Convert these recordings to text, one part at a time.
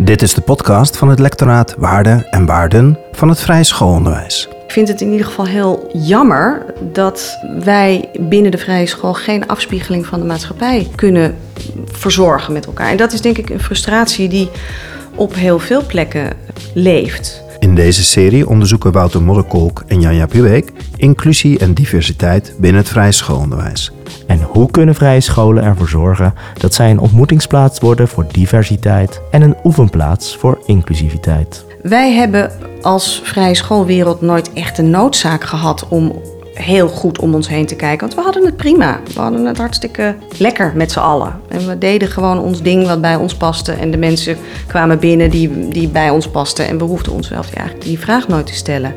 Dit is de podcast van het lectoraat Waarden en Waarden van het Vrije Schoolonderwijs. Ik vind het in ieder geval heel jammer dat wij binnen de vrije school geen afspiegeling van de maatschappij kunnen verzorgen met elkaar. En dat is denk ik een frustratie die op heel veel plekken leeft. In deze serie onderzoeken Wouter Modderkolk en Janja Pubeek inclusie en diversiteit binnen het vrije schoolonderwijs. En hoe kunnen vrije scholen ervoor zorgen dat zij een ontmoetingsplaats worden voor diversiteit en een oefenplaats voor inclusiviteit? Wij hebben als vrije schoolwereld nooit echt een noodzaak gehad om heel goed om ons heen te kijken. Want we hadden het prima. We hadden het hartstikke lekker met z'n allen. En we deden gewoon ons ding wat bij ons paste. En de mensen kwamen binnen die, die bij ons pasten. En we hoefden onszelf eigenlijk die vraag nooit te stellen.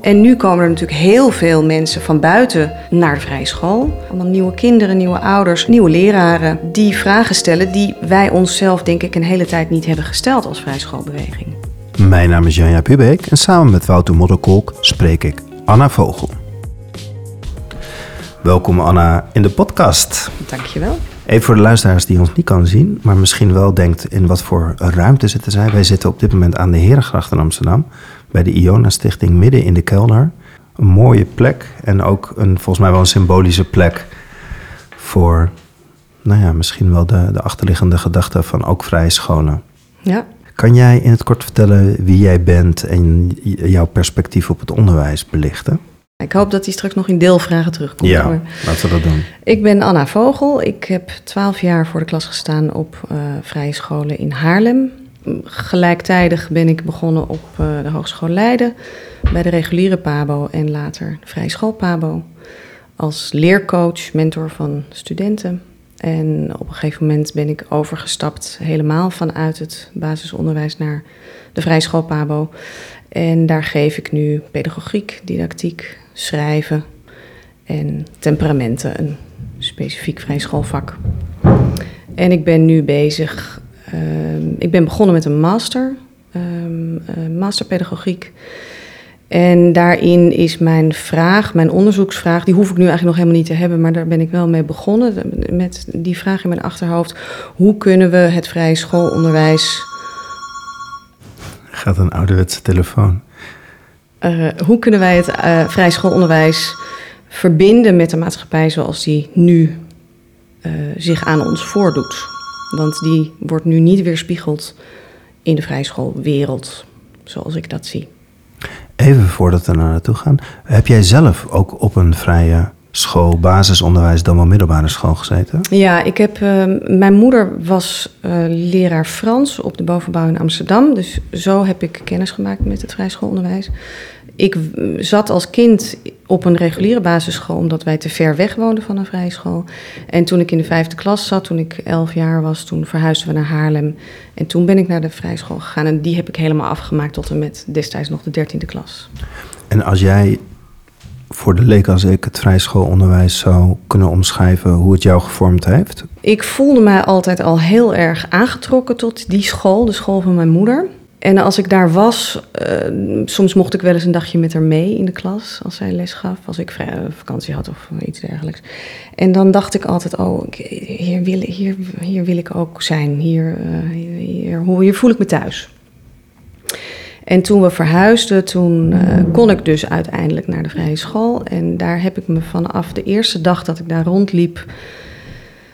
En nu komen er natuurlijk heel veel mensen van buiten naar de vrije school. Allemaal nieuwe kinderen, nieuwe ouders, nieuwe leraren. Die vragen stellen die wij onszelf denk ik een hele tijd niet hebben gesteld als vrije schoolbeweging. Mijn naam is Janja Pubeek en samen met Wouter Modderkolk spreek ik Anna Vogel. Welkom Anna in de podcast. Dankjewel. Even voor de luisteraars die ons niet kan zien, maar misschien wel denkt in wat voor ruimte zitten zij. Wij zitten op dit moment aan de Herengracht in Amsterdam, bij de Iona Stichting midden in de kelder. Een mooie plek en ook een, volgens mij wel een symbolische plek voor, nou ja, misschien wel de, de achterliggende gedachte van ook vrije scholen. Ja. Kan jij in het kort vertellen wie jij bent en jouw perspectief op het onderwijs belichten? Ik hoop dat die straks nog in deelvragen terugkomt. Ja, Maar laten we dat doen. Ik ben Anna Vogel. Ik heb twaalf jaar voor de klas gestaan op eh, vrije scholen in Haarlem. Gelijktijdig ben ik begonnen op eh, de Hogeschool Leiden, bij de reguliere PABO en later de vrije school PABO. Als leercoach, mentor van studenten. En op een gegeven moment ben ik overgestapt helemaal vanuit het basisonderwijs naar de vrije school PABO. En daar geef ik nu pedagogiek, didactiek, schrijven en temperamenten, een specifiek vrije schoolvak. En ik ben nu bezig, ehm, ik ben begonnen met een master, ehm eh, masterpedagogiek. En daarin is mijn vraag, mijn onderzoeksvraag, die hoef ik nu eigenlijk nog helemaal niet te hebben, maar daar ben ik wel mee begonnen. Met die vraag in mijn achterhoofd: hoe kunnen we het vrije schoolonderwijs Gaat een ouderwetse telefoon. Uh, hoe kunnen wij het uh, vrij schoolonderwijs verbinden met de maatschappij zoals die nu uh, zich aan ons voordoet? Want die wordt nu niet weerspiegeld in de vrije schoolwereld, zoals ik dat zie. Even voordat we naar naartoe gaan, heb jij zelf ook op een vrije school, basisonderwijs, dan wel middelbare school gezeten? Ja, ik heb, uh, mijn moeder was uh, leraar Frans op de bovenbouw in Amsterdam. Dus zo heb ik kennis gemaakt met het vrij schoolonderwijs. Ik zat als kind op een reguliere basisschool, omdat wij te ver weg woonden van een vrije school. En toen ik in de vijfde klas zat, toen ik elf jaar was, toen verhuisden we naar Haarlem. En toen ben ik naar de vrije school gegaan en die heb ik helemaal afgemaakt tot en met destijds nog de dertiende klas. En als jij voor de leek als ik het vrij schoolonderwijs zou kunnen omschrijven hoe het jou gevormd heeft? Ik voelde mij altijd al heel erg aangetrokken tot die school, de school van mijn moeder. En als ik daar was, uh, soms mocht ik wel eens een dagje met haar mee in de klas als zij les gaf, als ik vrij, vakantie had of iets dergelijks. En dan dacht ik altijd, oh, hier wil, hier, hier wil ik ook zijn, hier, hier, hier, hier voel ik me thuis. En toen we verhuisden, toen uh, kon ik dus uiteindelijk naar de vrije school. En daar heb ik me vanaf de eerste dag dat ik daar rondliep.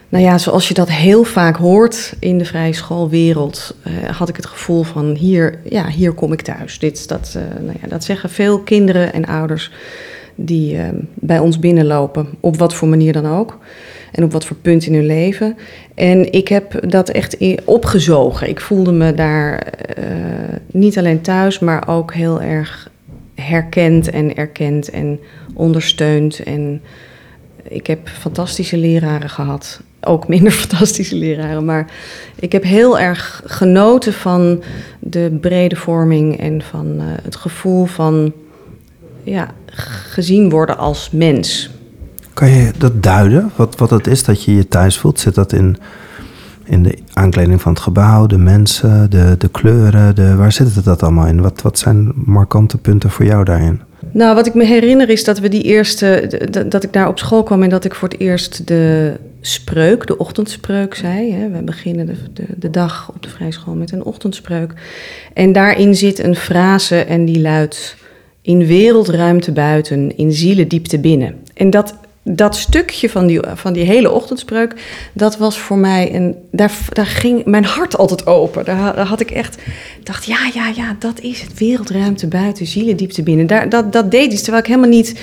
Nou ja, zoals je dat heel vaak hoort in de vrije schoolwereld, uh, had ik het gevoel van hier, ja, hier kom ik thuis. Dit, dat, uh, nou ja, dat zeggen veel kinderen en ouders die bij ons binnenlopen, op wat voor manier dan ook en op wat voor punt in hun leven. En ik heb dat echt opgezogen. Ik voelde me daar uh, niet alleen thuis, maar ook heel erg herkend en erkend en ondersteund. En ik heb fantastische leraren gehad. Ook minder fantastische leraren. Maar ik heb heel erg genoten van de brede vorming en van uh, het gevoel van ja, gezien worden als mens. Kan je dat duiden, wat, wat het is dat je je thuis voelt? Zit dat in, in de aankleding van het gebouw, de mensen, de, de kleuren? De, waar zit het dat allemaal in? Wat, wat zijn markante punten voor jou daarin? Nou, wat ik me herinner is dat we die eerste, dat ik daar op school kwam en dat ik voor het eerst de spreuk, de ochtendspreuk, zei. Hè. We beginnen de, de, dag op de vrijschool met een ochtendspreuk. En daarin zit een frase en die luidt... In wereldruimte buiten, in zielendiepte binnen. En dat, dat stukje van die, van die hele ochtendspreuk, dat was voor mij een. Daar, daar ging mijn hart altijd open. Daar, daar had ik echt. dacht, ja, ja, ja, dat is het. Wereldruimte buiten, zielendiepte binnen. Daar, dat, dat deed iets, terwijl ik helemaal niet.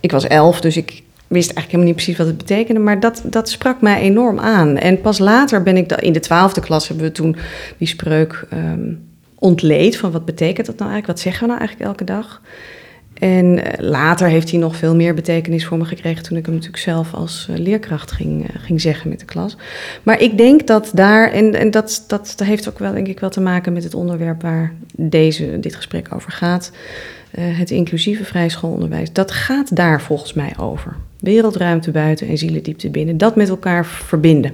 Ik was elf, dus ik wist eigenlijk helemaal niet precies wat het betekende. Maar dat, dat sprak mij enorm aan. En pas later ben ik. In de twaalfde klas hebben we toen die spreuk. Um, ontleed van wat betekent dat nou eigenlijk? Wat zeggen we nou eigenlijk elke dag? En eh, later heeft hij nog veel meer betekenis voor me gekregen toen ik hem natuurlijk zelf als eh, leerkracht ging, eh, ging zeggen met de klas. Maar ik denk dat daar, en, en dat, dat, dat heeft ook wel denk ik wel te maken met het onderwerp waar deze, dit gesprek over gaat. het inclusieve vrijschoolonderwijs. Dat gaat daar volgens mij over. Wereldruimte buiten en zielendiepte binnen. Dat met elkaar verbinden.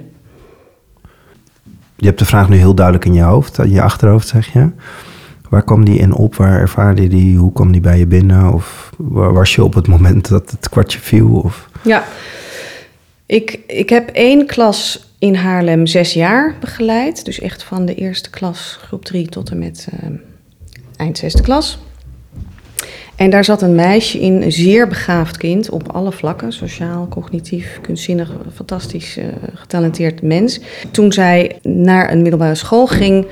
Je hebt de vraag nu heel duidelijk in je hoofd, in je achterhoofd zeg je. Waar kwam die in op? Waar ervaarde die? Hoe kwam die bij je binnen? Of waar was je op het moment dat het kwartje viel? Of? Ja, ik, ik heb één klas in Haarlem zes jaar begeleid. Dus echt van de eerste klas, groep drie, tot en met uh, eind zesde klas. En daar zat een meisje in, een zeer begaafd kind op alle vlakken. Sociaal, cognitief, kunstzinnig, fantastisch uh, getalenteerd mens. Toen zij naar een middelbare school ging,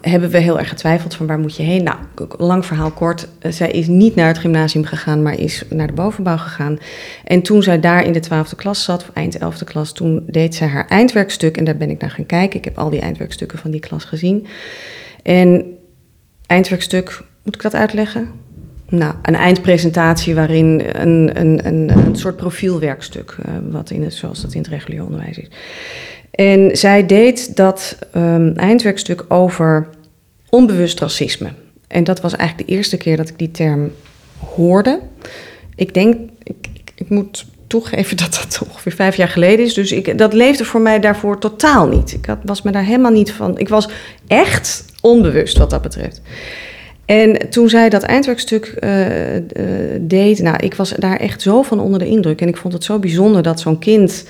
hebben we heel erg getwijfeld van waar moet je heen. Nou, lang verhaal kort. Eh, zij is niet naar het gymnasium gegaan, maar is naar de bovenbouw gegaan. En toen zij daar in de twaalfde klas zat, of eind elfde klas, toen deed zij haar eindwerkstuk. En daar ben ik naar gaan kijken. Ik heb al die eindwerkstukken van die klas gezien. En eindwerkstuk, moet ik dat uitleggen? Nou, een eindpresentatie waarin een, een, een, een soort profielwerkstuk, uh, wat in het, zoals dat in het regulier onderwijs is. En zij deed dat um, eindwerkstuk over onbewust racisme. En dat was eigenlijk de eerste keer dat ik die term hoorde. Ik denk, ik, ik, moet toegeven dat dat ongeveer vijf jaar geleden is. Dus ik, dat leefde voor mij daarvoor totaal niet. Ik had, was me daar helemaal niet van. Ik was echt onbewust wat dat betreft. En toen zij dat eindwerkstuk uh, uh, deed, nou, ik was daar echt zo van onder de indruk. En ik vond het zo bijzonder dat zo'n kind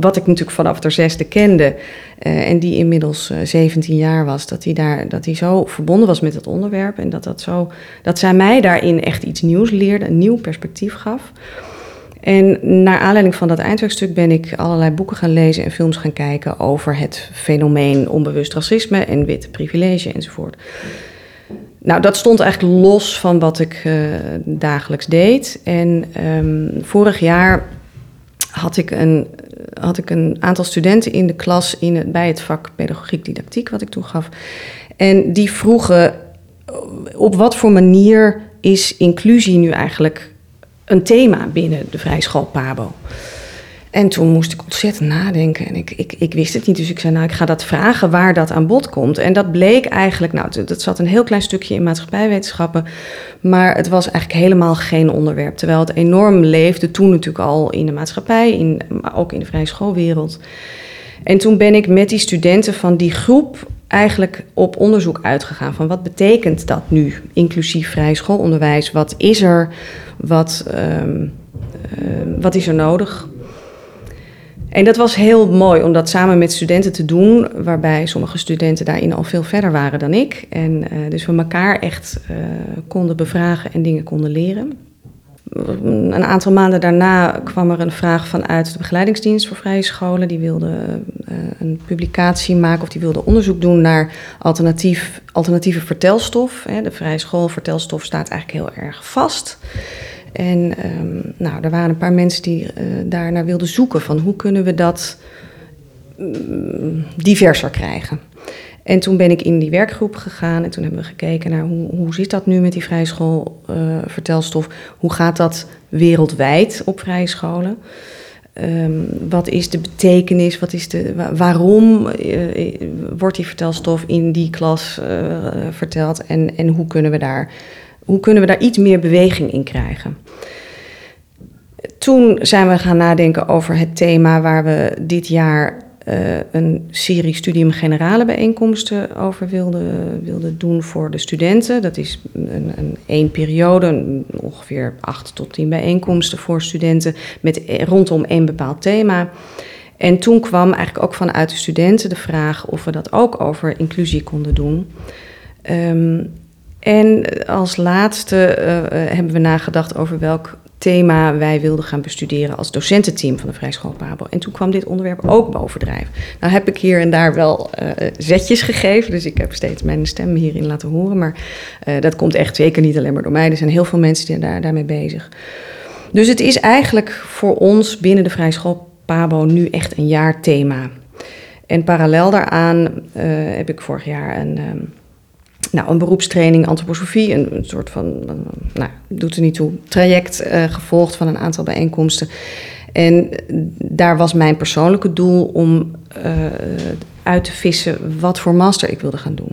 wat ik natuurlijk vanaf de zesde kende uh, en die inmiddels uh, 17 jaar was, dat hij daar dat hij zo verbonden was met het onderwerp en dat dat zo dat zij mij daarin echt iets nieuws leerde, een nieuw perspectief gaf. En naar aanleiding van dat eindwerkstuk ben ik allerlei boeken gaan lezen en films gaan kijken over het fenomeen onbewust racisme en witte privilege enzovoort. Nou, dat stond eigenlijk los van wat ik uh, dagelijks deed. En um, vorig jaar had ik een had ik een aantal studenten in de klas in het, bij het vak pedagogiek didactiek, wat ik toen gaf. En die vroegen op wat voor manier is inclusie nu eigenlijk een thema binnen de vrijschool Pabo. En toen moest ik ontzettend nadenken. En ik, ik, ik wist het niet. Dus ik zei, nou, ik ga dat vragen waar dat aan bod komt. En dat bleek eigenlijk, nou, dat zat een heel klein stukje in maatschappijwetenschappen. Maar het was eigenlijk helemaal geen onderwerp. Terwijl het enorm leefde toen natuurlijk al in de maatschappij, in, maar ook in de vrije schoolwereld. En toen ben ik met die studenten van die groep eigenlijk op onderzoek uitgegaan van wat betekent dat nu, inclusief vrij schoolonderwijs? Wat is er? Wat, um, uh, wat is er nodig? En dat was heel mooi om dat samen met studenten te doen, waarbij sommige studenten daarin al veel verder waren dan ik. En uh, dus we elkaar echt uh, konden bevragen en dingen konden leren. Een aantal maanden daarna kwam er een vraag vanuit de begeleidingsdienst voor vrije scholen. Die wilde uh, een publicatie maken of die wilde onderzoek doen naar alternatief, alternatieve vertelstof. De vrije school vertelstof staat eigenlijk heel erg vast. En um, nou, er waren een paar mensen die uh, daarnaar wilden zoeken van hoe kunnen we dat um, diverser krijgen. En toen ben ik in die werkgroep gegaan en toen hebben we gekeken naar hoe, hoe zit dat nu met die vrije school uh? Hoe gaat dat wereldwijd op vrije scholen? Um, wat is de betekenis? Wat is de, waarom uh, wordt die vertelstof in die klas verteld? En, en hoe kunnen we daar hoe kunnen we daar iets meer beweging in krijgen? Toen zijn we gaan nadenken over het thema waar we dit jaar uh, een serie Studium Generale bijeenkomsten over wilden, wilden doen voor de studenten. Dat is een, een één periode, ongeveer acht tot tien bijeenkomsten voor studenten met, rondom één bepaald thema. En toen kwam eigenlijk ook vanuit de studenten de vraag of we dat ook over inclusie konden doen. Ehm, en als laatste eh, hebben we nagedacht over welk thema wij wilden gaan bestuderen als docententeam van de Vrijschool Pabo. En toen kwam dit onderwerp ook bovendrijven. Nou heb ik hier en daar wel uh, zetjes gegeven, dus ik heb steeds mijn stem hierin laten horen. Maar uh, dat komt echt zeker niet alleen maar door mij. Er zijn heel veel mensen die daar, daarmee bezig. Dus het is eigenlijk voor ons binnen de Vrijschool Pabo nu echt een jaarthema. En parallel daaraan uh, heb ik vorig jaar een... Um, nou, een beroepstraining antroposofie, een, soort van, nou, doet er niet toe, traject uh, gevolgd van een aantal bijeenkomsten. En daar was mijn persoonlijke doel om uh, uit te vissen wat voor master ik wilde gaan doen.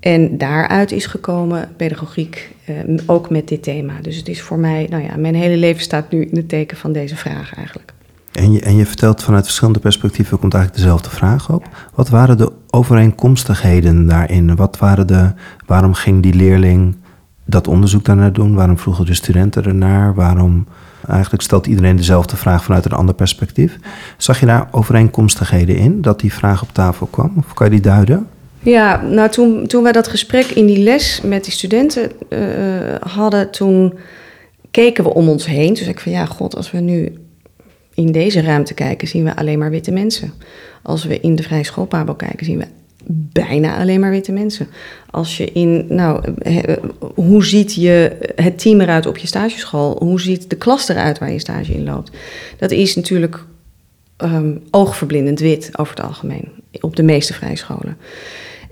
En daaruit is gekomen pedagogiek, uh, ook met dit thema. Dus het is voor mij, nou ja, mijn hele leven staat nu in het teken van deze vraag eigenlijk. En je, en je vertelt vanuit verschillende perspectieven komt eigenlijk dezelfde vraag op. Wat waren de overeenkomstigheden daarin? Wat waren de, waarom ging die leerling dat onderzoek daarnaar doen? Waarom vroegen de studenten ernaar? Waarom eigenlijk stelt iedereen dezelfde vraag vanuit een ander perspectief? Zag je daar overeenkomstigheden in dat die vraag op tafel kwam? Of kan je die duiden? Ja, nou toen, toen wij dat gesprek in die les met die studenten uh, hadden, toen keken we om ons heen. Zei ik van ja, god, als we nu in deze ruimte kijken, zien we alleen maar witte mensen. Als we in de vrije schoolpabo kijken, zien we bijna alleen maar witte mensen. Als je in, nou, hoe ziet je het team eruit op je stageschool? Hoe ziet de klas eruit waar je stage in loopt? Dat is natuurlijk um, oogverblindend wit over het algemeen, op de meeste vrijscholen.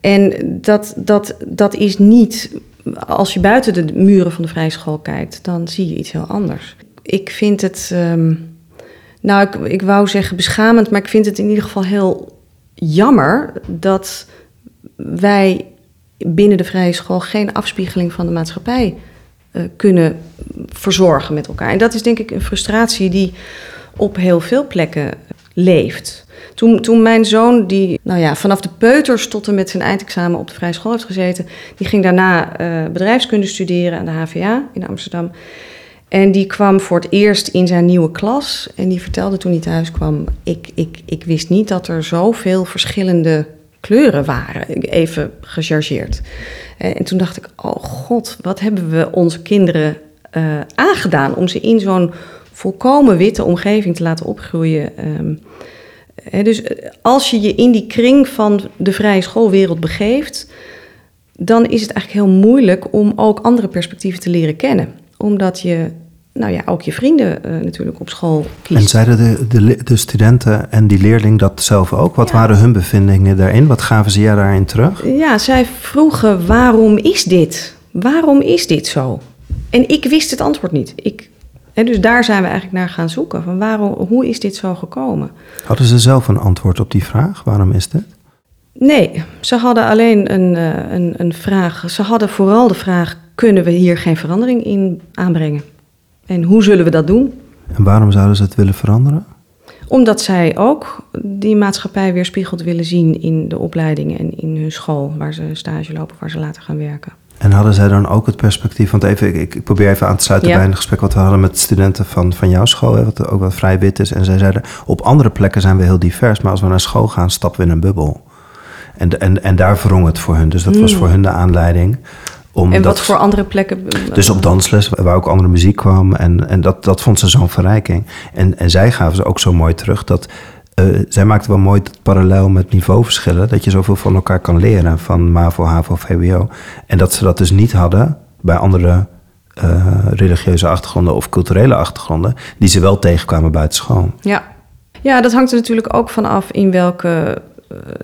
En dat, dat, dat is niet, als je buiten de muren van de vrijschool kijkt, dan zie je iets heel anders. Ik vind het. Um, nou, ik, wou zeggen beschamend, maar ik vind het in ieder geval heel jammer dat wij binnen de vrije school geen afspiegeling van de maatschappij uh, kunnen verzorgen met elkaar. En dat is denk ik een frustratie die op heel veel plekken leeft. Toen, toen mijn zoon, die nou ja, vanaf de peuters tot en met zijn eindexamen op de vrije school heeft gezeten, die ging daarna uh, bedrijfskunde studeren aan de HVA in Amsterdam. En die kwam voor het eerst in zijn nieuwe klas. En die vertelde toen hij thuis kwam: ik, ik, ik wist niet dat er zoveel verschillende kleuren waren. Even gechargeerd. En toen dacht ik: oh god, wat hebben we onze kinderen uh, aangedaan om ze in zo'n volkomen witte omgeving te laten opgroeien. Um, hè, dus als je je in die kring van de vrije schoolwereld begeeft, dan is het eigenlijk heel moeilijk om ook andere perspectieven te leren kennen omdat je nou ja, ook je vrienden uh, natuurlijk op school kiest. En zeiden de, de, de, studenten en die leerling dat zelf ook? Wat ja. waren hun bevindingen daarin? Wat gaven ze jou daarin terug? Ja, zij vroegen waarom is dit? Waarom is dit zo? En ik wist het antwoord niet. Ik, en dus daar zijn we eigenlijk naar gaan zoeken. Van waarom, hoe is dit zo gekomen? Hadden ze zelf een antwoord op die vraag? Waarom is dit? Nee, ze hadden alleen een, uh, een, een vraag. Ze hadden vooral de vraag: kunnen we hier geen verandering in aanbrengen? En hoe zullen we dat doen? En waarom zouden ze het willen veranderen? Omdat zij ook die maatschappij weerspiegeld willen zien in de opleidingen en in hun school, waar ze stage lopen, waar ze later gaan werken. En hadden zij dan ook het perspectief, want even, ik, ik probeer even aan te sluiten ja. bij een gesprek wat we hadden met studenten van, van jouw school, hè, wat ook wel vrij wit is. En zij zeiden, op andere plekken zijn we heel divers, maar als we naar school gaan, stappen we in een bubbel. En, en, en daar wrong het voor hun. Dus dat mm. was voor hun de aanleiding. Om en dat, wat voor andere plekken? Dus op dansles, waar ook andere muziek kwam. En, en dat, dat vond ze zo'n verrijking. En, en zij gaven ze ook zo mooi terug dat... Uh, zij maakte wel mooi het parallel met niveauverschillen. Dat je zoveel van elkaar kan leren. Van MAVO, HAVO, VWO. En dat ze dat dus niet hadden bij andere uh, religieuze achtergronden of culturele achtergronden. Die ze wel tegenkwamen buiten school. Ja. ja, dat hangt er natuurlijk ook van af in welke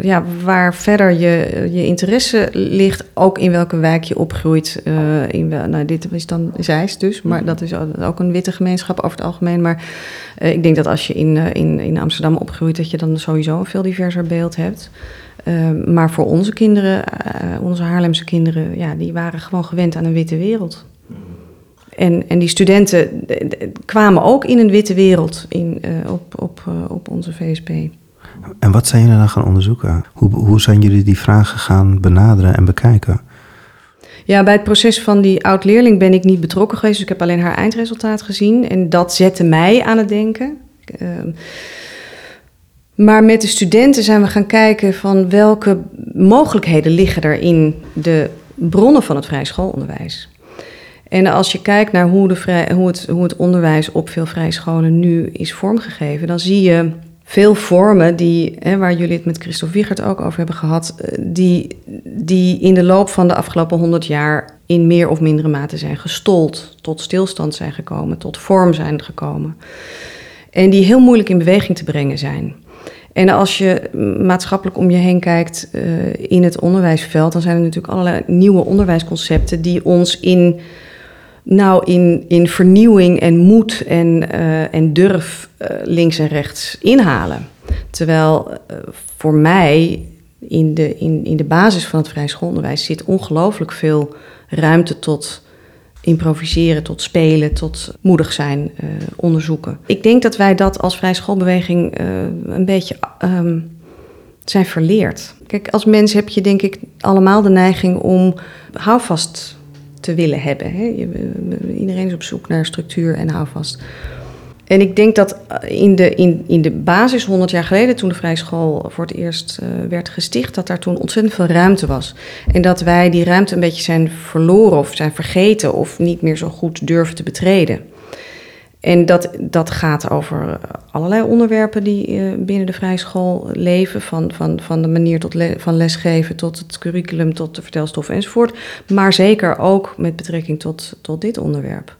ja, waar verder je, je interesse ligt, ook in welke wijk je opgroeit. Uh, in wel, nou, dit is dan Zeist dus, maar dat is ook een witte gemeenschap over het algemeen. Maar uh, ik denk dat als je in, in, in Amsterdam opgroeit, dat je dan sowieso een veel diverser beeld hebt. maar voor onze kinderen, onze Haarlemse kinderen, ja, die waren gewoon gewend aan een witte wereld. En, en die studenten kwamen ook in een witte wereld in, op, op, op onze VSP. En wat zijn jullie dan gaan onderzoeken? Hoe, hoe zijn jullie die vragen gaan benaderen en bekijken? Ja, bij het proces van die oud-leerling ben ik niet betrokken geweest. Dus ik heb alleen haar eindresultaat gezien. En dat zette mij aan het denken. Uh, Maar met de studenten zijn we gaan kijken van welke mogelijkheden liggen er in de bronnen van het vrij schoolonderwijs. En als je kijkt naar hoe, de hoe, het, hoe het onderwijs op veel vrije scholen nu is vormgegeven, dan zie je veel vormen die, hè, waar jullie het met Christophe Wiegert ook over hebben gehad, eh, die, die in de loop van de afgelopen honderd jaar in meer of mindere mate zijn gestold, tot stilstand zijn gekomen, tot vorm zijn gekomen. En die heel moeilijk in beweging te brengen zijn. En als je maatschappelijk om je heen kijkt uh, in het onderwijsveld, dan zijn er natuurlijk allerlei nieuwe onderwijsconcepten die ons in, nou, in, in vernieuwing en moed en, uh, en durf uh, links en rechts inhalen. Terwijl voor mij in de, in, in de basis van het vrij schoolonderwijs zit ongelooflijk veel ruimte tot improviseren, tot spelen, tot moedig zijn, onderzoeken. Ik denk dat wij dat als vrij schoolbeweging een beetje um, zijn verleerd. Kijk, als mens heb je denk ik allemaal de neiging om houvast te willen hebben. Hè? Iedereen is op zoek naar structuur en houvast. En ik denk dat in de, in, in de basis 100 jaar geleden, toen de vrije school voor het eerst uh, werd gesticht, dat daar toen ontzettend veel ruimte was. En dat wij die ruimte een beetje zijn verloren of zijn vergeten of niet meer zo goed durven te betreden. En dat, dat gaat over allerlei onderwerpen die uh, binnen de vrije school leven. Van, van, van de manier tot le van lesgeven tot het curriculum, tot de vertelstoffen enzovoort. Maar zeker ook met betrekking tot, tot dit onderwerp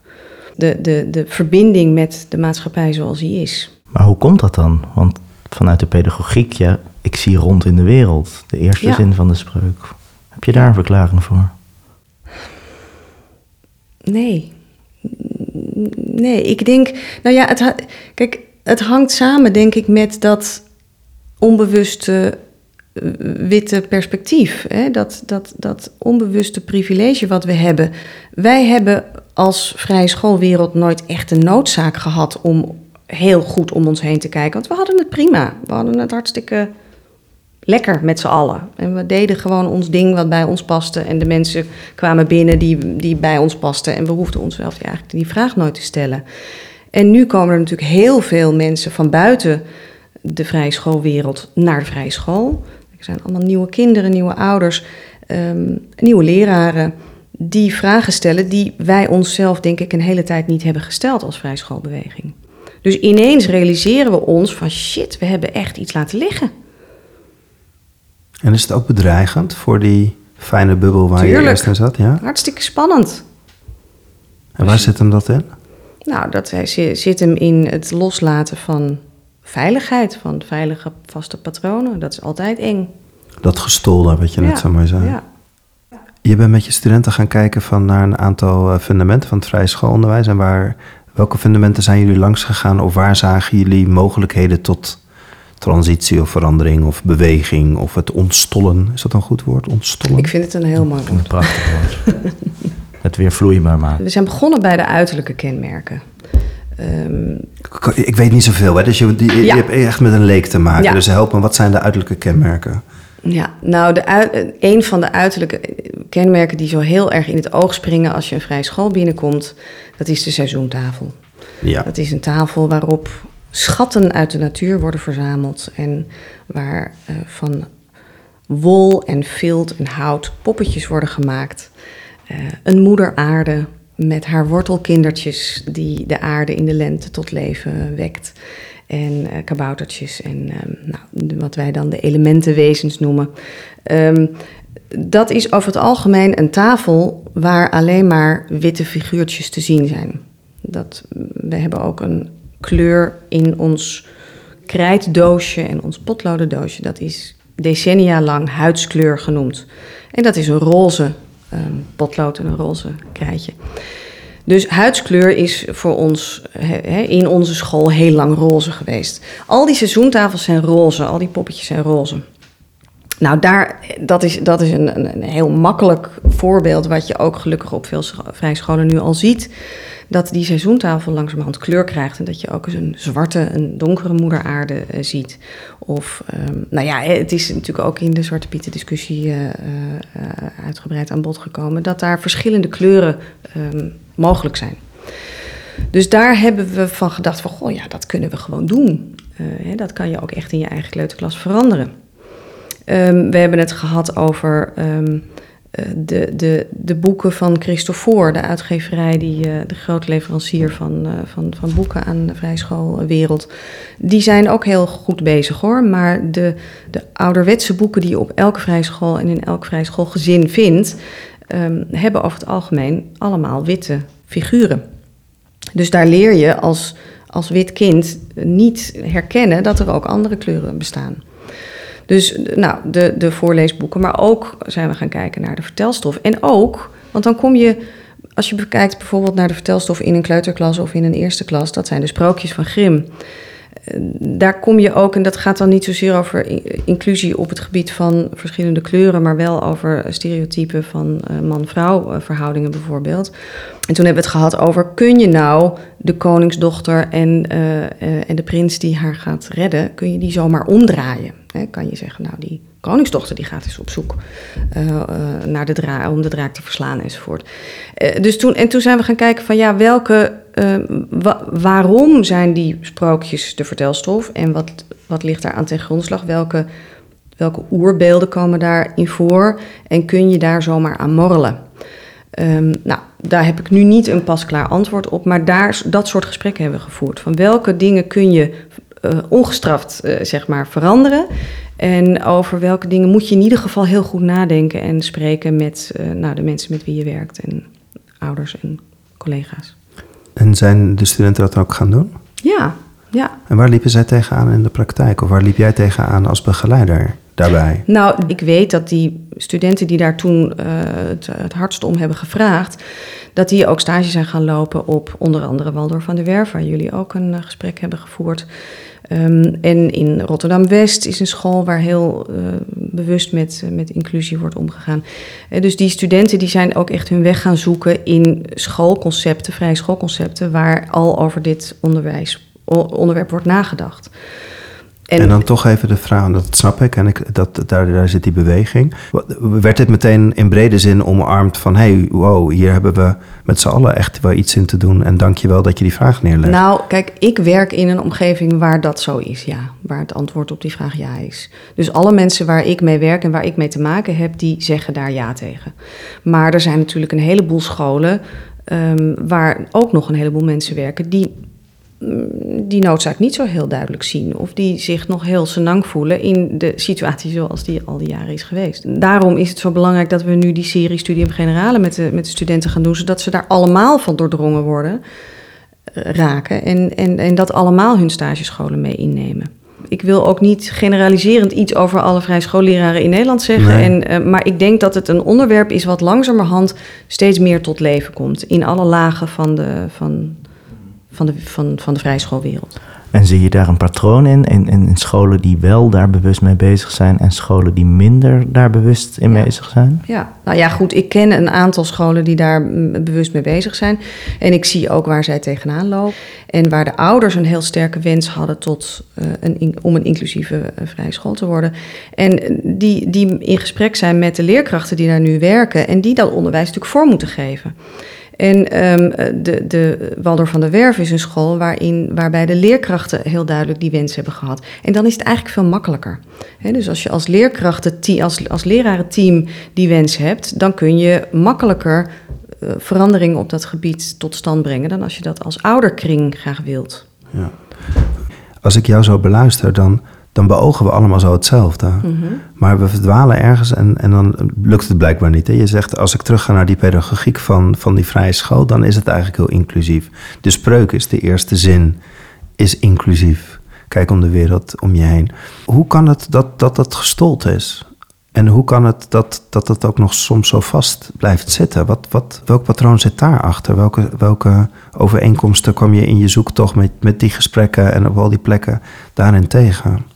de, de, de verbinding met de maatschappij zoals die is. Maar hoe komt dat dan? Want vanuit de pedagogiek, ja, ik zie rond in de wereld, de eerste ja. zin van de spreuk. Heb je daar een verklaring voor? Nee. Nee, ik denk, nou ja, het, kijk, het hangt samen, denk ik, met dat onbewuste witte perspectief. Hè? Dat, dat, dat onbewuste privilege wat we hebben. Wij hebben als vrije schoolwereld nooit echt een noodzaak gehad om heel goed om ons heen te kijken. Want we hadden het prima. We hadden het hartstikke lekker met z'n allen. En we deden gewoon ons ding wat bij ons paste. En de mensen kwamen binnen die, die bij ons pasten. En we hoefden onszelf eigenlijk die vraag nooit te stellen. En nu komen er natuurlijk heel veel mensen van buiten de vrije schoolwereld naar de vrije school. Er zijn allemaal nieuwe kinderen, nieuwe ouders, um, nieuwe leraren die vragen stellen die wij onszelf, denk ik, een hele tijd niet hebben gesteld als vrijschoolbeweging. Dus ineens realiseren we ons van shit, we hebben echt iets laten liggen. En is het ook bedreigend voor die fijne bubbel waar Tuurlijk. je eerst in zat? Ja? Hartstikke spannend. En waar zit hem dat in? Nou, dat zit hem in het loslaten van veiligheid, van veilige vaste patronen. Dat is altijd eng. Dat gestolde, wat je net zo mooi zei. Ja. Je bent met je studenten gaan kijken van naar een aantal eh, fundamenten van het vrije schoolonderwijs. En waar, welke fundamenten zijn jullie langs gegaan? Of waar zagen jullie mogelijkheden tot transitie of verandering of beweging of het ontstollen? Is dat een goed woord? Ontstollen? Ik vind het een heel mooi woord. een prachtig woord. het weer vloeibaar maken. We zijn begonnen bij de uiterlijke kenmerken. Ehm, Ik- weet niet zoveel, hè? dus je, je Ja. hebt echt met een leek te maken. Ja. Dus help me, wat zijn de uiterlijke kenmerken? Ja, nou, de eh, een van de uiterlijke kenmerken die zo heel erg in het oog springen als je een vrije school binnenkomt, dat is de seizoentafel. Ja. Dat is een tafel waarop schatten uit de natuur worden verzameld en waar eh, van wol en vilt en hout poppetjes worden gemaakt. Eh, een moeder aarde met haar wortelkindertjes die de aarde in de lente tot leven wekt. En eh, kaboutertjes en ehm, nou, wat wij dan de elementenwezens noemen. Ehm, dat is over het algemeen een tafel waar alleen maar witte figuurtjes te zien zijn. Dat, we hebben ook een kleur in ons krijtdoosje en ons potlodendoosje. Dat is decennia lang huidskleur genoemd. En dat is een roze ehm, potlood en een roze krijtje. Dus huidskleur is voor ons in onze school heel lang roze geweest. Al die seizoentafels zijn roze, al die poppetjes zijn roze. Nou, daar, dat is, dat is een, een, heel makkelijk voorbeeld, wat je ook gelukkig op veel scho- vrijscholen nu al ziet. Dat die seizoentafel langzamerhand kleur krijgt en dat je ook eens een zwarte, een donkere moederaarde eh, ziet. Of, ehm, nou ja, het is natuurlijk ook in de Zwarte Pieten discussie eh, eh, uitgebreid aan bod gekomen, dat daar verschillende kleuren ehm, mogelijk zijn. Dus daar hebben we van gedacht van, goh ja, dat kunnen we gewoon doen. hè, dat kan je ook echt in je eigen kleuterklas veranderen. Ehm, we hebben het gehad over ehm, eh, de, de, de boeken van Christofor, de uitgeverij, die, uh, de grote leverancier van, uh, van, van boeken aan de vrijschoolwereld. Die zijn ook heel goed bezig hoor. Maar de, de ouderwetse boeken die je op elke vrijschool en in elk vrijschoolgezin vindt, um, hebben over het algemeen allemaal witte figuren. Dus daar leer je als, als wit kind niet herkennen dat er ook andere kleuren bestaan. Dus nou, de, de voorleesboeken, maar ook zijn we gaan kijken naar de vertelstof. En ook, want dan kom je, als je bekijkt bijvoorbeeld naar de vertelstof in een kleuterklas of in een eerste klas, dat zijn de sprookjes van Grimm. Eh, daar kom je ook, en dat gaat dan niet zozeer over inclusie op het gebied van verschillende kleuren, maar wel over stereotypen van uh, man-vrouw uh, verhoudingen bijvoorbeeld. En toen hebben we het gehad over, kun je nou de koningsdochter en, en de prins die haar gaat redden, kun je die zomaar omdraaien? Kan je zeggen, nou die koningsdochter die gaat eens op zoek naar de draak, om de draak te verslaan enzovoort. dus toen, en toen zijn we gaan kijken van ja, welke wa waarom zijn die sprookjes de vertelstof en wat, wat ligt daar aan ten grondslag? Welke, welke oerbeelden komen daarin voor en kun je daar zomaar aan morrelen? Um, nou, daar heb ik nu niet een pasklaar antwoord op, maar daar, dat soort gesprekken hebben we gevoerd. Van welke dingen kun je uh, ongestraft uh, zeg maar veranderen en over welke dingen moet je in ieder geval heel goed nadenken en spreken met nou, de mensen met wie je werkt en ouders en collega's. En zijn de studenten dat ook gaan doen? Ja, ja. En waar liepen zij tegenaan in de praktijk? Of waar liep jij tegenaan als begeleider daarbij? Nou, ik weet dat die studenten die daar toen uh, het, het hardst om hebben gevraagd... dat die ook stage zijn gaan lopen op onder andere Waldorf van der Werf... waar jullie ook een uh, gesprek hebben gevoerd... Um, en in Rotterdam-West is een school waar heel uh, bewust met, uh, met inclusie wordt omgegaan. Uh, dus die studenten die zijn ook echt hun weg gaan zoeken in schoolconcepten, vrije schoolconcepten, waar al over dit onderwijs, onderwerp wordt nagedacht. En, en, dan toch even de vraag, dat snap ik, en ik, dat, daar, daar zit die beweging. Werd dit meteen in brede zin omarmd van... hey, wow, hier hebben we met z'n allen echt wel iets in te doen... en dank je wel dat je die vraag neerlegt? Nou, kijk, ik werk in een omgeving waar dat zo is, ja. Waar het antwoord op die vraag ja is. Dus alle mensen waar ik mee werk en waar ik mee te maken heb... die zeggen daar ja tegen. Maar er zijn natuurlijk een heleboel scholen... Um, waar ook nog een heleboel mensen werken... die die noodzaak niet zo heel duidelijk zien. Of die zich nog heel senang voelen in de situatie zoals die al die jaren is geweest. Daarom is het zo belangrijk dat we nu die serie Studium Generale met de, met de studenten gaan doen. Zodat ze daar allemaal van doordrongen worden, raken. En, en, en dat allemaal hun stagescholen mee innemen. Ik wil ook niet generaliserend iets over alle vrije schoolleraren in Nederland zeggen. Nee. En, uh, maar ik denk dat het een onderwerp is wat langzamerhand steeds meer tot leven komt. In alle lagen van de, van, van de, van, van de vrije schoolwereld. En zie je daar een patroon in, in, in scholen die wel daar bewust mee bezig zijn en scholen die minder daar bewust in ja. bezig zijn? Ja, nou ja, goed. Ik ken een aantal scholen die daar bewust mee bezig zijn. En ik zie ook waar zij tegenaan lopen. En waar de ouders een heel sterke wens hadden tot, uh, een, om een inclusieve uh, vrije school te worden. En die, die in gesprek zijn met de leerkrachten die daar nu werken en die dat onderwijs natuurlijk voor moeten geven. En um, de, de Waldorf van der Werf is een school waarin, waarbij de leerkrachten heel duidelijk die wens hebben gehad. En dan is het eigenlijk veel makkelijker. Dus als je als leerkrachten, als, als lerarenteam die wens hebt, dan kun je makkelijker uh, veranderingen op dat gebied tot stand brengen dan als je dat als ouderkring graag wilt. Ja. Als ik jou zo beluister, dan dan beogen we allemaal zo hetzelfde. Mm -hmm. Maar we verdwalen ergens en, en dan lukt het blijkbaar niet. Hè? Je zegt, als ik terug ga naar die pedagogiek van, van die vrije school, dan is het eigenlijk heel inclusief. De spreuk is de eerste zin, is inclusief. Kijk om de wereld om je heen. Hoe kan het dat dat, dat gestold is? En hoe kan het dat, dat het ook nog soms zo vast blijft zitten? Wat, wat, welk patroon zit daarachter? Welke, welke overeenkomsten kwam je in je zoektocht met, met die gesprekken en op al die plekken daarin tegen?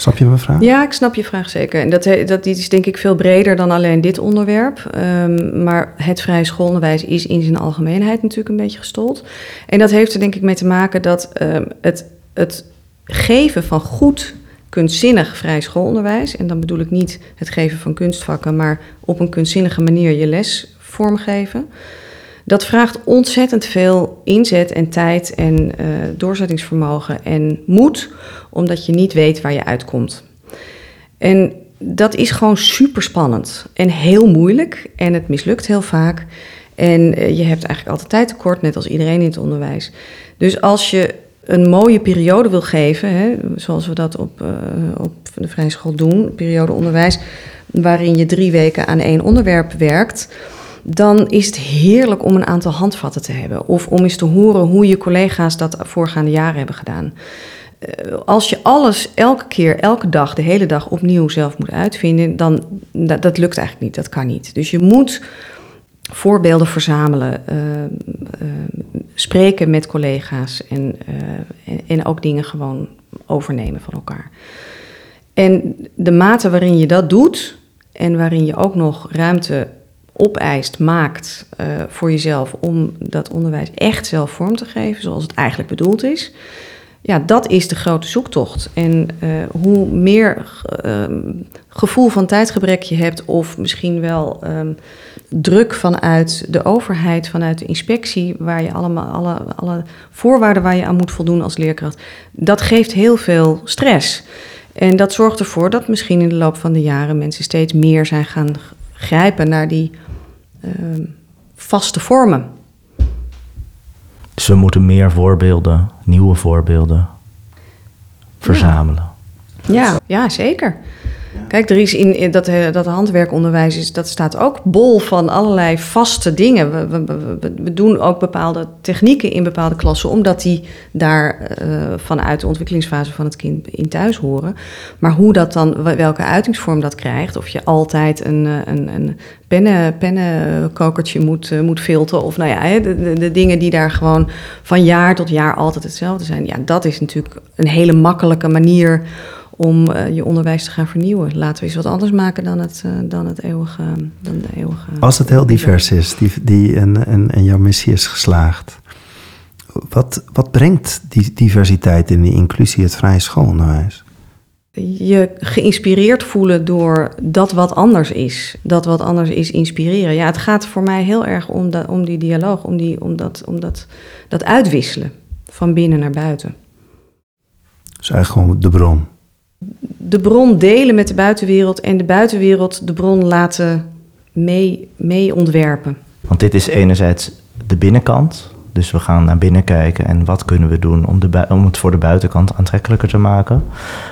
Snap je mijn vraag? Ja, ik snap je vraag zeker. En dat, dat is denk ik veel breder dan alleen dit onderwerp. Um, maar het vrije schoolonderwijs is in zijn algemeenheid natuurlijk een beetje gestold. En dat heeft er denk ik mee te maken dat um, het, het geven van goed kunstzinnig vrij schoolonderwijs... en dan bedoel ik niet het geven van kunstvakken... maar op een kunstzinnige manier je les vormgeven... Dat vraagt ontzettend veel inzet en tijd en uh, doorzettingsvermogen en moed, omdat je niet weet waar je uitkomt. En dat is gewoon super spannend en heel moeilijk en het mislukt heel vaak. En uh, je hebt eigenlijk altijd tijd tekort, net als iedereen in het onderwijs. Dus als je een mooie periode wil geven, hè, zoals we dat op, uh, op de vrije school doen, periode onderwijs, waarin je drie weken aan één onderwerp werkt, dan is het heerlijk om een aantal handvatten te hebben. Of om eens te horen hoe je collega's dat voorgaande jaren hebben gedaan. Uh, als je alles elke keer, elke dag, de hele dag opnieuw zelf moet uitvinden, dan dat, dat lukt eigenlijk niet. Dat kan niet. Dus je moet voorbeelden verzamelen, uh, uh, spreken met collega's en, en, en ook dingen gewoon overnemen van elkaar. En de mate waarin je dat doet en waarin je ook nog ruimte opeist, maakt uh, voor jezelf om dat onderwijs echt zelf vorm te geven, zoals het eigenlijk bedoeld is. Ja, dat is de grote zoektocht. En uh, hoe meer uh, gevoel van tijdgebrek je hebt, of misschien wel um, druk vanuit de overheid, vanuit de inspectie, waar je allemaal alle, alle voorwaarden waar je aan moet voldoen als leerkracht, dat geeft heel veel stress. En dat zorgt ervoor dat misschien in de loop van de jaren mensen steeds meer zijn gaan grijpen naar die uh, vaste vormen. Dus we moeten meer voorbeelden, nieuwe voorbeelden verzamelen. Ja, ja zeker. Kijk, er is in dat, dat handwerkonderwijs is, dat staat ook bol van allerlei vaste dingen. We, doen ook bepaalde technieken in bepaalde klassen, omdat die daar uh, vanuit de ontwikkelingsfase van het kind in thuis horen. Maar hoe dat dan, welke uitingsvorm dat krijgt, of je altijd een, een, een pennen, pennenkokertje moet, moet filteren, of nou ja, de, de, de dingen die daar gewoon van jaar tot jaar altijd hetzelfde zijn. Ja, dat is natuurlijk een hele makkelijke manier om uh, je onderwijs te gaan vernieuwen. Laten we eens wat anders maken dan het, uh, dan het eeuwige, dan de eeuwige. Als het heel divers is, die, die, en, en, en jouw missie is geslaagd. Wat, wat brengt die diversiteit en die inclusie het vrije schoolonderwijs? Je geïnspireerd voelen door dat wat anders is. Dat wat anders is inspireren. Ja, het gaat voor mij heel erg om, dat, om die dialoog, om, die, om, dat, om dat, dat uitwisselen van binnen naar buiten. Dus eigenlijk gewoon de bron de bron delen met de buitenwereld en de buitenwereld de bron laten mee, mee ontwerpen. Want dit is enerzijds de binnenkant. Dus we gaan naar binnen kijken en wat kunnen we doen om, de om het voor de buitenkant aantrekkelijker te maken.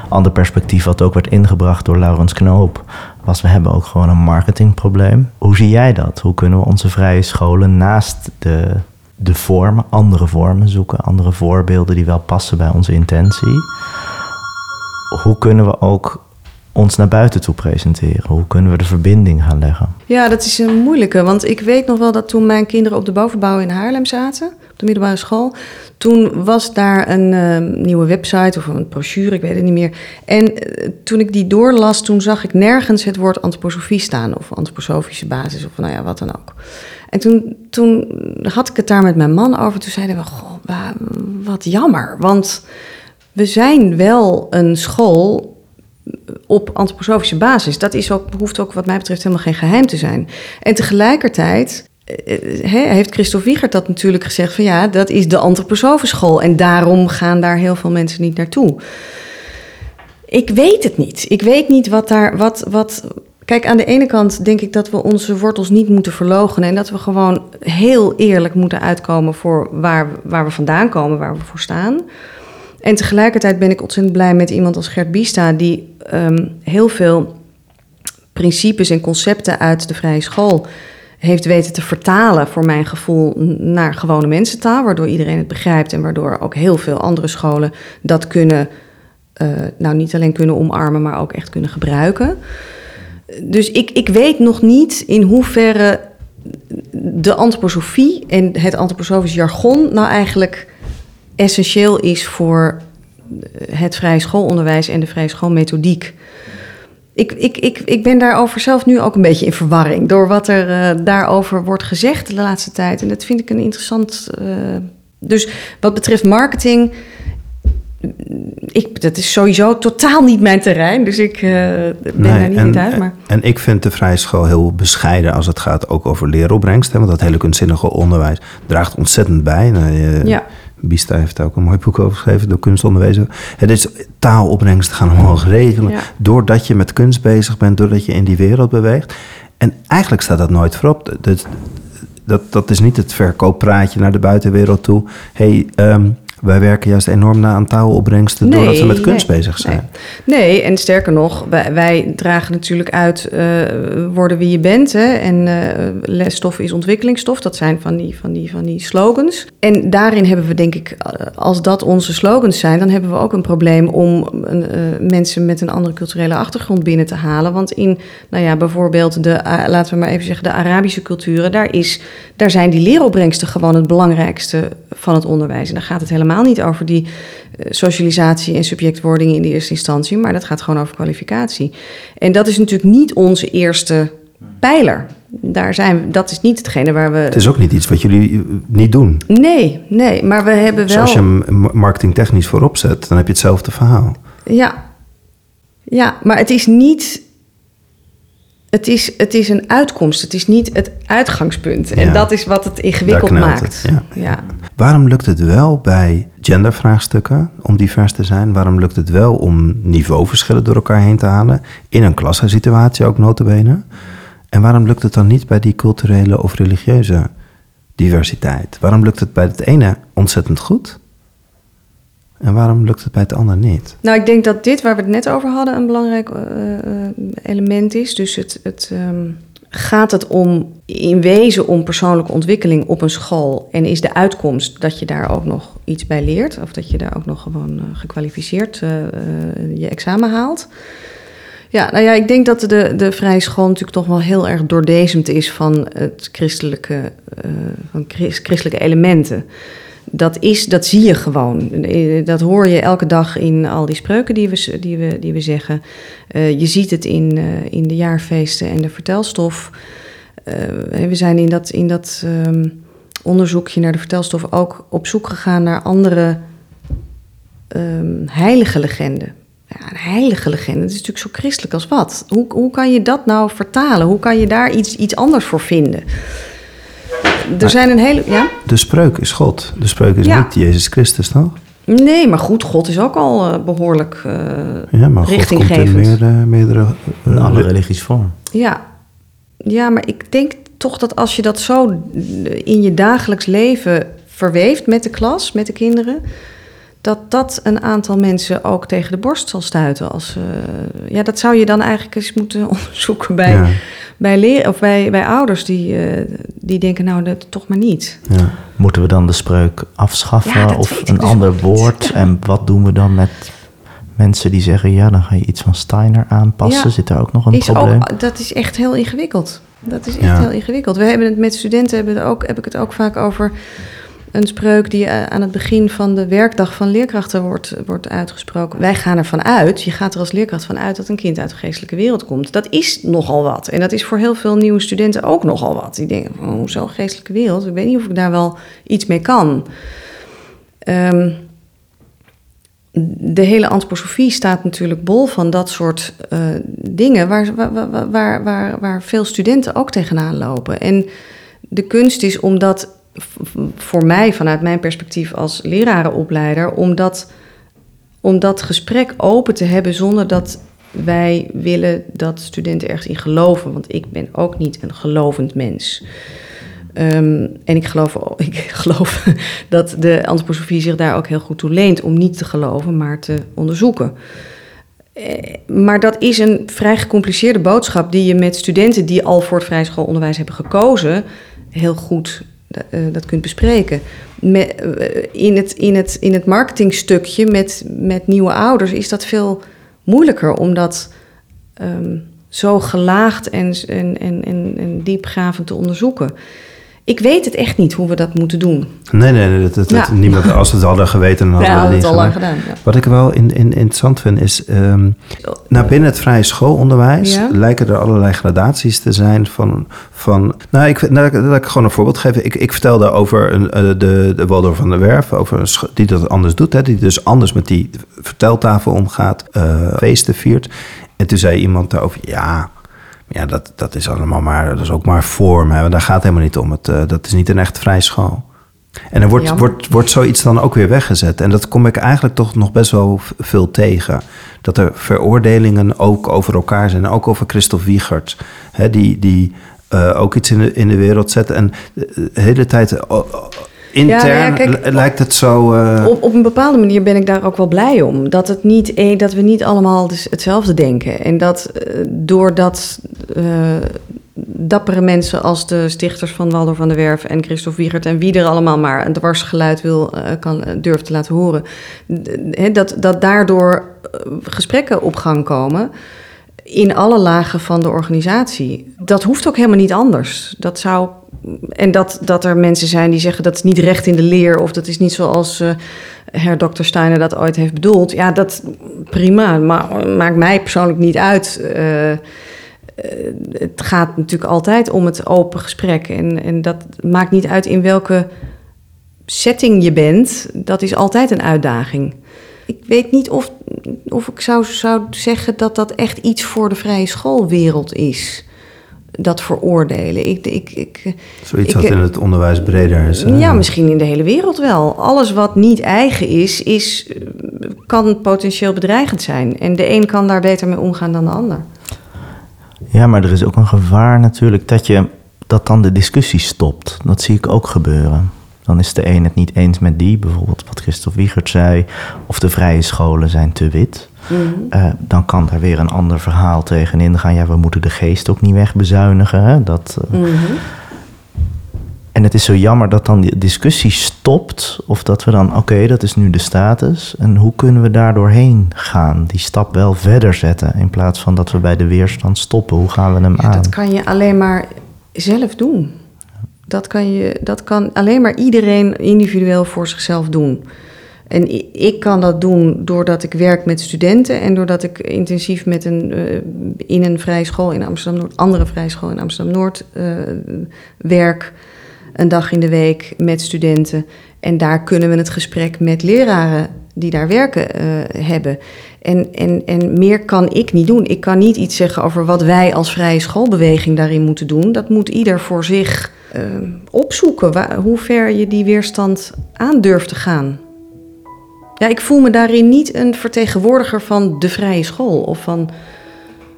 Ander perspectief wat ook werd ingebracht door Laurens Knoop was we hebben ook gewoon een marketingprobleem. Hoe zie jij dat? Hoe kunnen we onze vrije scholen naast de, de vormen, andere vormen zoeken, andere voorbeelden die wel passen bij onze intentie? Hoe kunnen we ook ons naar buiten toe presenteren? Hoe kunnen we de verbinding gaan leggen? Ja, dat is een moeilijke. Want ik weet nog wel dat toen mijn kinderen op de bovenbouw in Haarlem zaten, op de middelbare school, toen was daar een uh, nieuwe website of een brochure, ik weet het niet meer. En uh, toen ik die doorlas, toen zag ik nergens het woord antroposofie staan of antroposofische basis of nou ja, wat dan ook. En toen, toen had ik het daar met mijn man over. Toen zeiden we, goh, wat jammer. Want we zijn wel een school op antroposofische basis. Dat is ook, hoeft ook wat mij betreft helemaal geen geheim te zijn. En tegelijkertijd he, heeft Christophe Wiegert dat natuurlijk gezegd van ja, dat is de antroposofenschool en daarom gaan daar heel veel mensen niet naartoe. Ik weet het niet. Ik weet niet wat daar, wat, wat. Kijk, aan de ene kant denk ik dat we onze wortels niet moeten verlogen en dat we gewoon heel eerlijk moeten uitkomen voor waar, waar we vandaan komen, waar we voor staan. En tegelijkertijd ben ik ontzettend blij met iemand als Gert Biesta, die um, heel veel principes en concepten uit de vrije school heeft weten te vertalen, voor mijn gevoel, naar gewone mensentaal, waardoor iedereen het begrijpt en waardoor ook heel veel andere scholen dat kunnen, uh, nou niet alleen kunnen omarmen, maar ook echt kunnen gebruiken. Dus ik, ik weet nog niet in hoeverre de antroposofie en het antroposofisch jargon nou eigenlijk essentieel is voor het vrije schoolonderwijs en de vrije schoolmethodiek. Ik, ik, ik, ik ben daarover zelf nu ook een beetje in verwarring door wat er uh, daarover wordt gezegd de laatste tijd. En dat vind ik een interessant. Uh, dus wat betreft marketing ik, dat is sowieso totaal niet mijn terrein, dus ik eh, ben daar niet en, in thuis. Maar... en ik vind de vrije school heel bescheiden als het gaat ook over leeropbrengst. hè, Want dat hele kunstzinnige onderwijs draagt ontzettend bij. Nou, je- Ja. Bista heeft daar ook een mooi boek over geschreven, door kunstonderwezen. Het is taalopbrengsten gaan omhoog regelen. Ja. Doordat je met kunst bezig bent, doordat je in die wereld beweegt. En eigenlijk staat dat nooit voorop. Dat, dat, dat is niet het verkooppraatje naar de buitenwereld toe. hey, ehm, wij werken juist enorm na aan taalopbrengsten doordat we met kunst nee, bezig zijn. Nee. Nee, en sterker nog, wij, wij dragen natuurlijk uit eh, worden wie je bent. Hè, en eh, lesstof is ontwikkelingsstof. Dat zijn van die, van, die, van die slogans. En daarin hebben we denk ik, eh, als dat onze slogans zijn... dan hebben we ook een probleem om mensen met een andere culturele achtergrond binnen te halen. Want in, nou ja, bijvoorbeeld de, laten we maar even zeggen, de Arabische culturen... daar, is, daar zijn die leeropbrengsten gewoon het belangrijkste van het onderwijs. En daar gaat het helemaal niet over die eh, socialisatie en subjectwording in de eerste instantie, maar dat gaat gewoon over kwalificatie. En dat is natuurlijk niet onze eerste pijler. Daar zijn we, dat is niet hetgene waar we. Het is ook niet iets wat jullie eh, niet doen. Nee, nee, maar we hebben Dus wel. als je hem ma- marketingtechnisch voorop zet, dan heb je hetzelfde verhaal. Ja. ja, maar het is niet. Het is, het is een uitkomst, het is niet het uitgangspunt. En Ja. dat is wat het ingewikkeld maakt. het, ja. ja. Waarom lukt het wel bij gendervraagstukken om divers te zijn? Waarom lukt het wel om niveauverschillen door elkaar heen te halen? In een klassensituatie ook notabene. En waarom lukt het dan niet bij die culturele of religieuze diversiteit? Waarom lukt het bij het ene ontzettend goed? En waarom lukt het bij het ander niet? Nou, ik denk dat dit waar we het net over hadden een belangrijk eh, eh, element is. Dus het, het, ehm, gaat het om in wezen om persoonlijke ontwikkeling op een school en is de uitkomst dat je daar ook nog iets bij leert of dat je daar ook nog gewoon eh, gekwalificeerd eh, eh, je examen haalt. Ja, nou ja, ik denk dat de, de vrije school natuurlijk toch wel heel erg doordezemd is van het christelijke, van christ- christelijke elementen. Dat, is, dat zie je gewoon. Eh, Dat hoor je elke dag in al die spreuken die we, die we, die we zeggen. Eh, je ziet het in, eh, in de jaarfeesten en de vertelstof. We zijn in dat, in dat ehm, onderzoekje naar de vertelstof ook op zoek gegaan naar andere ehm, heilige legenden. Ja, een heilige legende, dat is natuurlijk zo christelijk als wat. Hoe, hoe kan je dat nou vertalen? Hoe kan je daar iets, iets anders voor vinden? Er zijn een hele. Ja? De spreuk is God. De spreuk is Ja. niet Jezus Christus, toch? Nee, maar goed, God is ook al eh, behoorlijk eh, Ja, maar God komt in meerdere... meerdere In eh, alle religies vorm. Ja. ja, maar ik denk toch dat als je dat zo in je dagelijks leven verweeft met de klas, met de kinderen, dat dat een aantal mensen ook tegen de borst zal stuiten. Als, eh, ja, dat zou je dan eigenlijk eens moeten onderzoeken bij, Ja. bij, leer, of bij, bij ouders die, eh, die denken, nou, dat toch maar niet. ja. Moeten we dan de spreuk afschaffen Ja, of een dus ander niet. woord? En wat doen we dan met mensen die zeggen, ja, dan ga je iets van Steiner aanpassen? Zit er ook nog een Is probleem? ook, dat is echt heel ingewikkeld. Dat is echt heel ingewikkeld. We hebben het met studenten hebben het ook, heb ik het ook vaak over een spreuk die eh, aan het begin van de werkdag van leerkrachten wordt, wordt uitgesproken. Wij gaan ervan uit, je gaat er als leerkracht van uit dat een kind uit de geestelijke wereld komt. Dat is nogal wat. En dat is voor heel veel nieuwe studenten ook nogal wat. Die denken, oh, hoezo geestelijke wereld? Ik weet niet of ik daar wel iets mee kan. Ehm, de hele antroposofie staat natuurlijk bol van dat soort eh, dingen waar, waar, waar, waar, waar, veel studenten ook tegenaan lopen. En de kunst is om dat voor mij, vanuit mijn perspectief als lerarenopleider, om dat, om dat gesprek open te hebben zonder dat wij willen dat studenten ergens in geloven. Want ik ben ook niet een gelovend mens. Ehm, en ik geloof, ik geloof dat de antroposofie zich daar ook heel goed toe leent om niet te geloven, maar te onderzoeken. Eh, Maar dat is een vrij gecompliceerde boodschap die je met studenten die al voor het vrije schoolonderwijs hebben gekozen, heel goed eh, dat kunt bespreken. Met, eh, in, het, in, het, in het marketingstukje met, met nieuwe ouders is dat veel moeilijker om dat ehm, zo gelaagd en, en, en, en, en diepgravend te onderzoeken. Ik weet het echt niet hoe we dat moeten doen. Nee, nee, nee dat, dat, Ja. niemand, als we het hadden geweten, dan hadden Ja, we dat het niet al lang gedaan. Ja. Wat ik wel in, in, interessant vind is, ehm nou binnen het vrije schoolonderwijs lijken er allerlei gradaties te zijn van, van nou, ik, nou, laat ik gewoon een voorbeeld geven. Ik, ik vertelde over een, eh, de, de Waldorf van der Werf, over een die dat anders doet, hè, die dus anders met die verteltafel omgaat, eh, feesten viert. En toen zei iemand daarover, ja, ja dat, dat is allemaal maar, dat is ook maar vorm, hè, daar gaat helemaal niet om. Het, eh, dat is niet een echt vrije school. En er wordt, Jammer. wordt, wordt zoiets dan ook weer weggezet. En dat kom ik eigenlijk toch nog best wel veel tegen. Dat er veroordelingen ook over elkaar zijn. Ook over Christophe Wiegert. Hè, die die eh, ook iets in de, in de wereld zet. En de hele tijd eh, intern Ja, nou ja, kijk, lijkt het zo... eh, Op, op een bepaalde manier ben ik daar ook wel blij om. Dat, het niet, eh, dat we niet allemaal dus hetzelfde denken. En dat eh, doordat eh, dappere mensen als de stichters van Waldorf van der Werf en Christophe Wiegert en wie er allemaal maar een dwarsgeluid wil, kan, durft te laten horen, dat, dat daardoor gesprekken op gang komen in alle lagen van de organisatie. Dat hoeft ook helemaal niet anders. Dat zou. En dat, dat er mensen zijn die zeggen dat is niet recht in de leer of dat is niet zoals eh her Dr. Steiner dat ooit heeft bedoeld. Ja, dat prima, maar maakt mij persoonlijk niet uit. Eh, eh, het gaat natuurlijk altijd om het open gesprek. En, en dat maakt niet uit in welke setting je bent. Dat is altijd een uitdaging. Ik weet niet of, of ik zou, zou zeggen dat dat echt iets voor de vrije schoolwereld is. Dat veroordelen. Ik, ik, ik, zoiets wat in het onderwijs breder is. ja, misschien in de hele wereld wel. Alles wat niet eigen is, is kan potentieel bedreigend zijn. En de een kan daar beter mee omgaan dan de ander. Ja, maar er is ook een gevaar natuurlijk dat, je, dat dan de discussie stopt. Dat zie ik ook gebeuren. Dan is de een het niet eens met die, bijvoorbeeld wat Christophe Wiegert zei, of de vrije scholen zijn te wit. Eh, dan kan daar weer een ander verhaal tegenin gaan. Ja, we moeten de geest ook niet wegbezuinigen. Hè? Dat, eh, En het is zo jammer dat dan die discussie stopt. Of dat we dan, oké, dat is nu de status. En hoe kunnen we daar doorheen gaan? Die stap wel verder zetten. In plaats van dat we bij de weerstand stoppen. Hoe gaan we hem Ja, aan? dat kan je alleen maar zelf doen. Dat kan, je, dat kan alleen maar iedereen individueel voor zichzelf doen. En ik kan dat doen doordat ik werk met studenten en doordat ik intensief met een, eh, in een vrije school in Amsterdam Noord, andere vrije school in Amsterdam Noord eh, werk. Een dag in de week met studenten. En daar kunnen we het gesprek met leraren die daar werken eh, hebben. En, en, en meer kan ik niet doen. Ik kan niet iets zeggen over wat wij als vrije schoolbeweging daarin moeten doen. Dat moet ieder voor zich eh, opzoeken. Waar, hoe ver je die weerstand aan durft te gaan. Ja, ik voel me daarin niet een vertegenwoordiger van de vrije school of van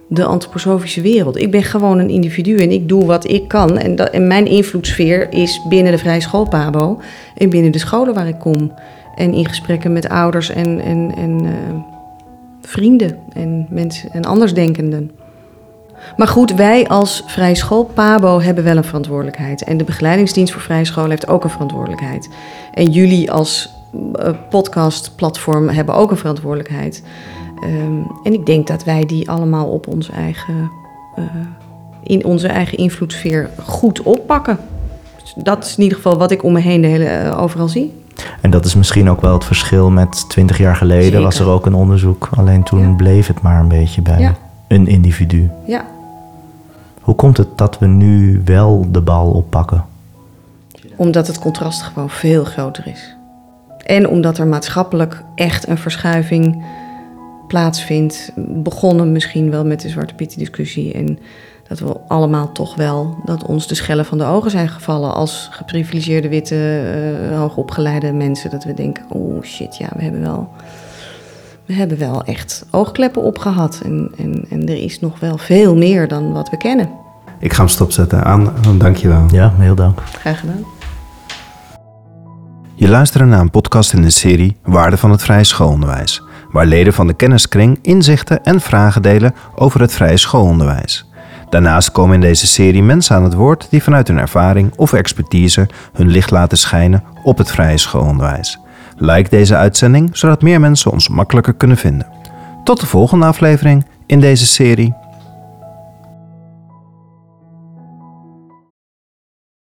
de antroposofische wereld. Ik ben gewoon een individu en ik doe wat ik kan. En, dat, en mijn invloedssfeer is binnen de vrije school Pabo en binnen de scholen waar ik kom. En in gesprekken met ouders en, en, en eh, vrienden en mensen en andersdenkenden. Maar goed, wij als vrije school Pabo hebben wel een verantwoordelijkheid. En de begeleidingsdienst voor vrije school heeft ook een verantwoordelijkheid. En jullie als eh, podcastplatform hebben ook een verantwoordelijkheid. Ehm, en ik denk dat wij die allemaal op onze eigen, eh, in onze eigen invloedssfeer goed oppakken. Dat is in ieder geval wat ik om me heen de hele, eh, overal zie. En dat is misschien ook wel het verschil met 20 jaar geleden. Zeker. Was er ook een onderzoek. Alleen toen Ja. bleef het maar een beetje bij Ja. Een individu. Ja, Hoe komt het dat we nu wel de bal oppakken? omdat het contrast gewoon veel groter is. En omdat er maatschappelijk echt een verschuiving plaatsvindt. Begonnen misschien wel met de Zwarte Piet discussie. En dat we allemaal toch wel, dat ons de schellen van de ogen zijn gevallen als geprivilegeerde witte, eh, hoogopgeleide mensen. Dat we denken, oh shit, ja, we hebben wel, we hebben wel echt oogkleppen opgehad. En, en, en er is nog wel veel meer dan wat we kennen. Ik ga hem stopzetten. Aan, dank je wel. Ja, heel dank. Graag gedaan. Je luistert naar een podcast in de serie Waarde van het Vrije Schoolonderwijs, waar leden van de kenniskring inzichten en vragen delen over het vrije schoolonderwijs. Daarnaast komen in deze serie mensen aan het woord die vanuit hun ervaring of expertise hun licht laten schijnen op het vrije schoolonderwijs. Like deze uitzending zodat meer mensen ons makkelijker kunnen vinden. Tot de volgende aflevering in deze serie.